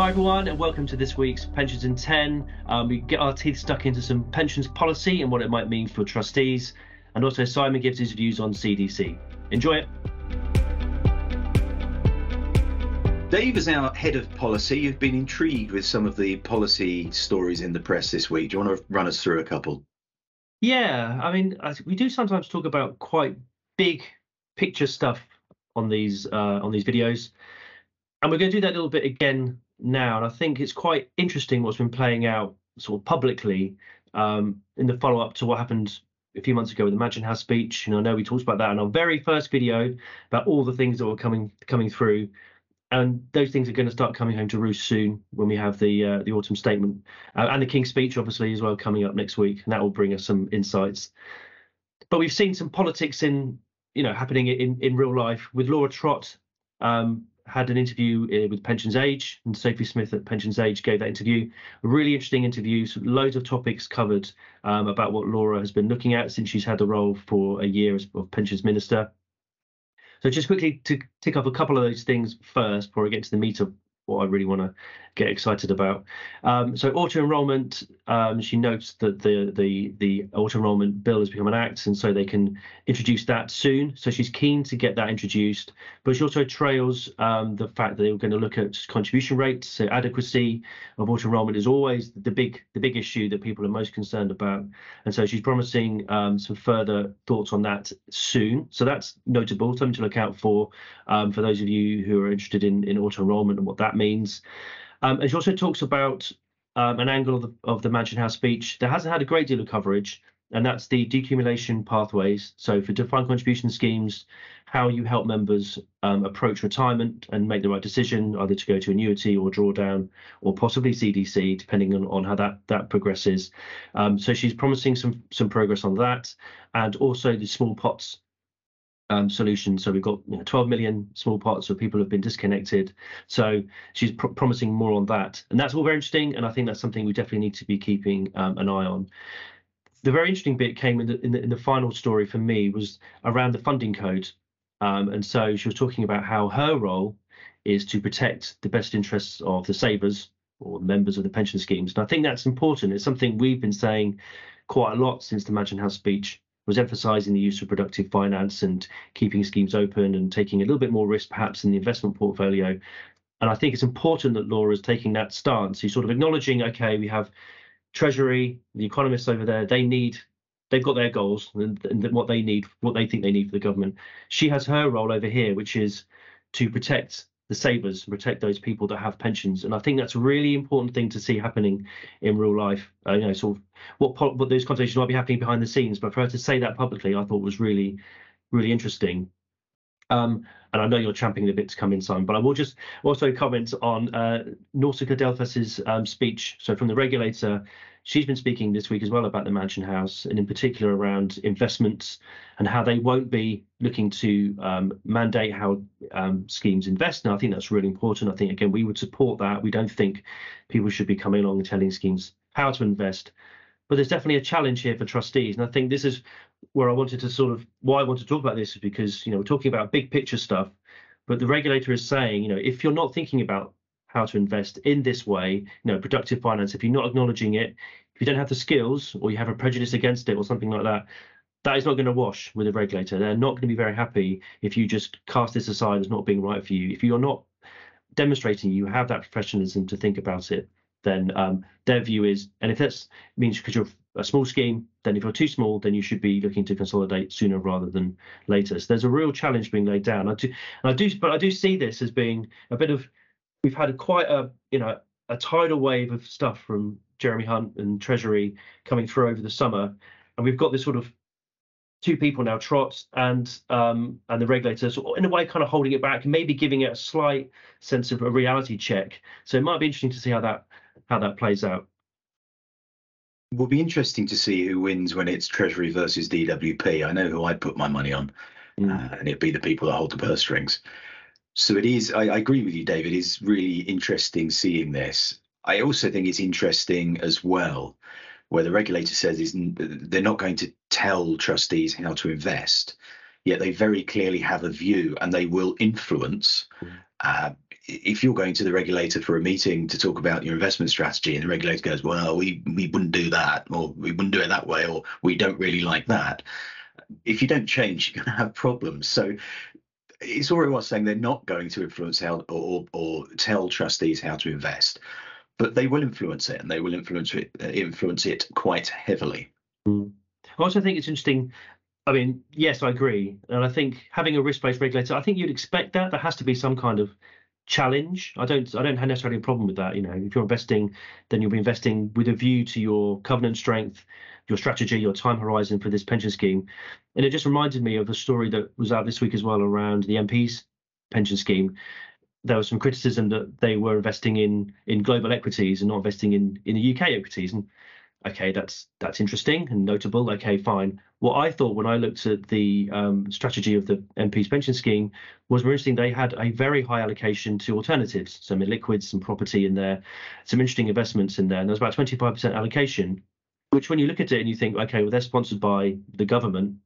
Hi everyone, and welcome to this week's Pensions in 10. Um, we get our teeth stuck into some pensions policy and what it might mean for trustees, and also Simon gives his views on CDC. Enjoy it. Dave, as our head of policy, you've been intrigued with some of the policy stories in the press this week. Do you want to run us through a couple? Yeah, I mean, we do sometimes talk about quite big picture stuff on these uh, on these videos, and we're going to do that a little bit again now. And I think it's quite interesting what's been playing out sort of publicly um, in the follow up to what happened a few months ago with Mansion House speech. And I know we talked about that in our very first video about all the things that were coming coming through. And those things are going to start coming home to roost soon when we have the uh, the autumn statement uh, and the King's speech, obviously, as well, coming up next week, and that will bring us some insights. But we've seen some politics in you know happening in in real life with Laura Trott um, had an interview uh, with Pensions Age, and Sophie Smith at Pensions Age gave that interview. A really interesting interview, loads of topics covered um, about what Laura has been looking at since she's had the role for a year as Pensions Minister. So just quickly to tick off a couple of those things first before I get to the meat of what I really want to get excited about. Um, so auto enrollment, um, she notes that the the the auto enrollment bill has become an act, and so they can introduce that soon. So she's keen to get that introduced, but she also trails um, the fact that they were going to look at contribution rates. So adequacy of auto enrollment is always the big the big issue that people are most concerned about, and so she's promising um, some further thoughts on that soon. So that's notable, something to look out for um, for those of you who are interested in in auto enrollment and what that means. Um, and she also talks about um, an angle of the, of the Mansion House speech that hasn't had a great deal of coverage, and that's the decumulation pathways. So for defined contribution schemes, how you help members um, approach retirement and make the right decision, either to go to annuity or drawdown, or possibly CDC, depending on, on how that that progresses. Um, so she's promising some some progress on that, and also the small pots um, solution. So we've got you know, 12 million small pots where people have been disconnected. So she's pr- promising more on that, and that's all very interesting. And I think that's something we definitely need to be keeping um, an eye on. The very interesting bit came in the, in the, in the final story for me was around the funding code, um, and so she was talking about how her role is to protect the best interests of the savers or members of the pension schemes. And I think that's important. It's something we've been saying quite a lot since the Mansion House speech was emphasizing the use of productive finance and keeping schemes open and taking a little bit more risk perhaps in the investment portfolio. And I think it's important that Laura is taking that stance. He's sort of acknowledging, okay, we have Treasury, the economists over there, they need, they've got their goals and, and what they need, what they think they need for the government. She has her role over here, which is to protect the savers, protect those people that have pensions. And I think that's a really important thing to see happening in real life. Uh, you know, sort of what what those conversations might be happening behind the scenes, but for her to say that publicly, I thought was really, really interesting. Um, and I know you're champing the bit to come in, Simon, but I will just also comment on uh, Nausicaa um, speech. So from the regulator, she's been speaking this week as well about the Mansion House, and in particular around investments and how they won't be looking to um, mandate how um, schemes invest. And I think that's really important. I think again we would support that. We don't think people should be coming along and telling schemes how to invest. But there's definitely a challenge here for trustees, and I think this is where I wanted to sort of why I want to talk about this is because you know we're talking about big picture stuff, but the regulator is saying you know if you're not thinking about how to invest in this way, you know, productive finance, if you're not acknowledging it, if you don't have the skills or you have a prejudice against it or something like that, that is not going to wash with a regulator. They're not going to be very happy if you just cast this aside as not being right for you. If you're not demonstrating you have that professionalism to think about it, then um, their view is, and if that means because you're a small scheme, then if you're too small, then you should be looking to consolidate sooner rather than later. So there's a real challenge being laid down. I do, I do, but I do see this as being a bit of we've had a, quite a you know a tidal wave of stuff from Jeremy Hunt and Treasury coming through over the summer, and we've got this sort of two people now, Trott and um, and the regulators, in a way, kind of holding it back, and maybe giving it a slight sense of a reality check. So it might be interesting to see how that how that plays out. It will be interesting to see who wins when it's Treasury versus DWP. I know who I'd put my money on, mm. uh, and it'd be the people that hold the purse strings. So it is. I, I agree with you, David. It's really interesting seeing this. I also think it's interesting as well where the regulator says is they're not going to tell trustees how to invest, yet they very clearly have a view and they will influence. Mm. Uh, if you're going to the regulator for a meeting to talk about your investment strategy and the regulator goes, well, we, we wouldn't do that, or we wouldn't do it that way, or we don't really like that. If you don't change, you're going to have problems. So it's already was saying they're not going to influence how or, or tell trustees how to invest, but they will influence it and they will influence it, uh, influence it quite heavily. Mm. I also think it's interesting I mean, yes, I agree, and I think having a risk-based regulator, I think you'd expect that there has to be some kind of challenge. I don't, I don't have necessarily a problem with that. You know, if you're investing, then you'll be investing with a view to your covenant strength, your strategy, your time horizon for this pension scheme. And it just reminded me of a story that was out this week as well around the MP's pension scheme. There was some criticism that they were investing in in global equities and not investing in in the UK equities, and okay, that's that's interesting and notable. Okay, fine. What I thought when I looked at the um, strategy of the MP's pension scheme was more interesting. They had a very high allocation to alternatives, some liquids, some property in there, some interesting investments in there, and there's about 25% allocation. Which, when you look at it and you think, okay, well, they're sponsored by the government,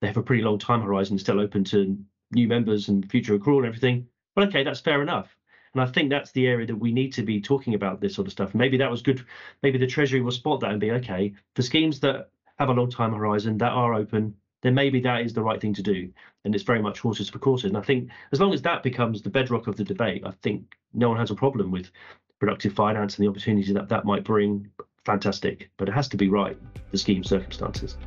they have a pretty long time horizon, still open to new members and future accrual and everything. Well, okay, that's fair enough. And I think that's the area that we need to be talking about this sort of stuff. Maybe that was good. Maybe the Treasury will spot that and be okay. For schemes that have a long time horizon that are open, then maybe that is the right thing to do. And it's very much horses for courses. And I think as long as that becomes the bedrock of the debate, I think no one has a problem with productive finance and the opportunity that that might bring. Fantastic, but it has to be right, the scheme circumstances.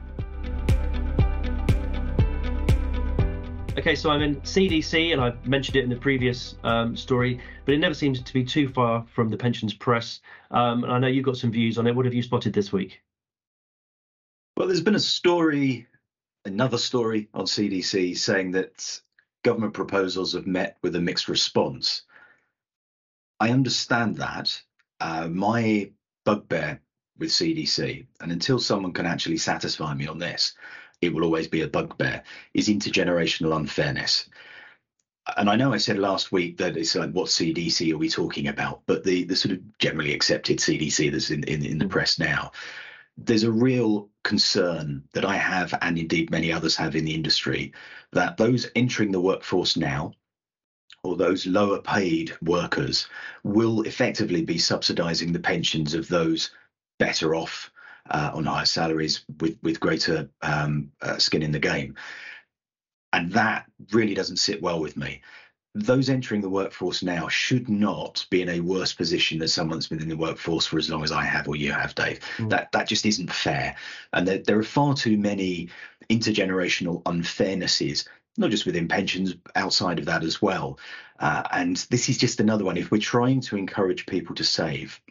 Okay, so I'm in CDC, and I mentioned it in the previous um, story, but it never seems to be too far from the pensions press. Um, and I know you've got some views on it. What have you spotted this week? Well, there's been a story, another story on CDC saying that government proposals have met with a mixed response. I understand that. Uh, my bugbear with CDC, and until someone can actually satisfy me on this, it will always be a bugbear, is intergenerational unfairness. And I know I said last week that it's like, what CDC are we talking about? But the, the sort of generally accepted CDC that's in, in, in the mm. press now, there's a real concern that I have, and indeed many others have in the industry, that those entering the workforce now, or those lower paid workers, will effectively be subsidizing the pensions of those better off uh, on higher salaries with with greater um, uh, skin in the game, and that really doesn't sit well with me. Those entering the workforce now should not be in a worse position than someone that's been in the workforce for as long as I have or you have, Dave. Mm. That that just isn't fair, and there, there are far too many intergenerational unfairnesses not just within pensions, outside of that as well. Uh, and this is just another one. If we're trying to encourage people to save,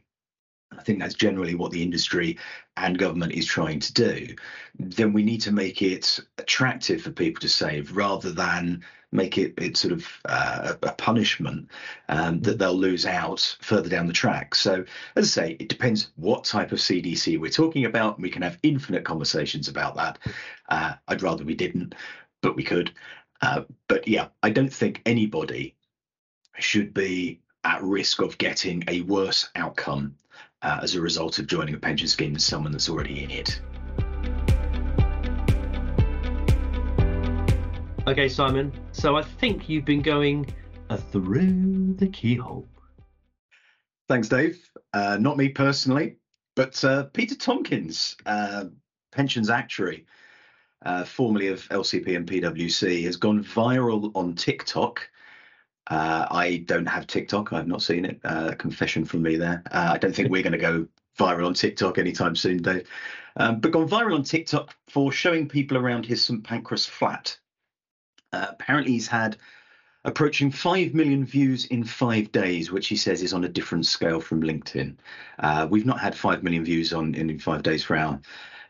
think that's generally what the industry and government is trying to do, then we need to make it attractive for people to save rather than make it, it sort of uh, a punishment um, that they'll lose out further down the track. So, as I say, it depends what type of CDC we're talking about. We can have infinite conversations about that. Uh, I'd rather we didn't, but we could. Uh, but yeah, I don't think anybody should be at risk of getting a worse outcome uh, as a result of joining a pension scheme than someone that's already in it. Okay, Simon. So I think you've been going uh, through the keyhole. Thanks, Dave. Uh, not me personally, but uh, Peter Tomkins, uh, pensions actuary, uh, formerly of LCP and PwC, has gone viral on TikTok uh, I don't have TikTok. I've not seen it. Uh, confession from me there. Uh, I don't think we're going to go viral on TikTok anytime soon, Dave. Um, but gone viral on TikTok for showing people around his St Pancras flat. Uh, apparently, he's had approaching 5 million views in five days, which he says is on a different scale from LinkedIn. Uh, we've not had 5 million views on in five days for our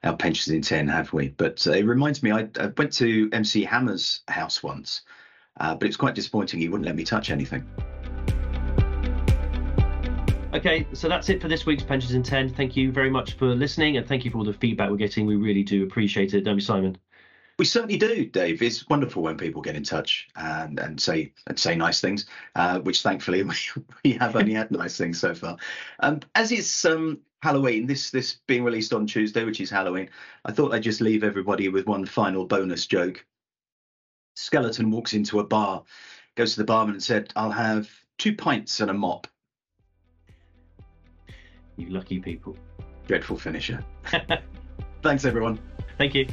our pensions in 10, have we? But uh, it reminds me, I, I went to MC Hammer's house once. Uh, but it's quite disappointing he wouldn't let me touch anything. Okay, so that's it for this week's Pensions in 10. Thank you very much for listening and thank you for all the feedback we're getting. We really do appreciate it, don't we, Simon? We certainly do, Dave. It's wonderful when people get in touch and, and say and say nice things, uh, which thankfully we, we have only had nice things so far. Um, as it's um, Halloween, this this being released on Tuesday, which is Halloween, I thought I'd just leave everybody with one final bonus joke skeleton walks into a bar, goes to the barman and said, I'll have two pints and a mop. You lucky people. Dreadful finisher. Thanks, everyone. Thank you.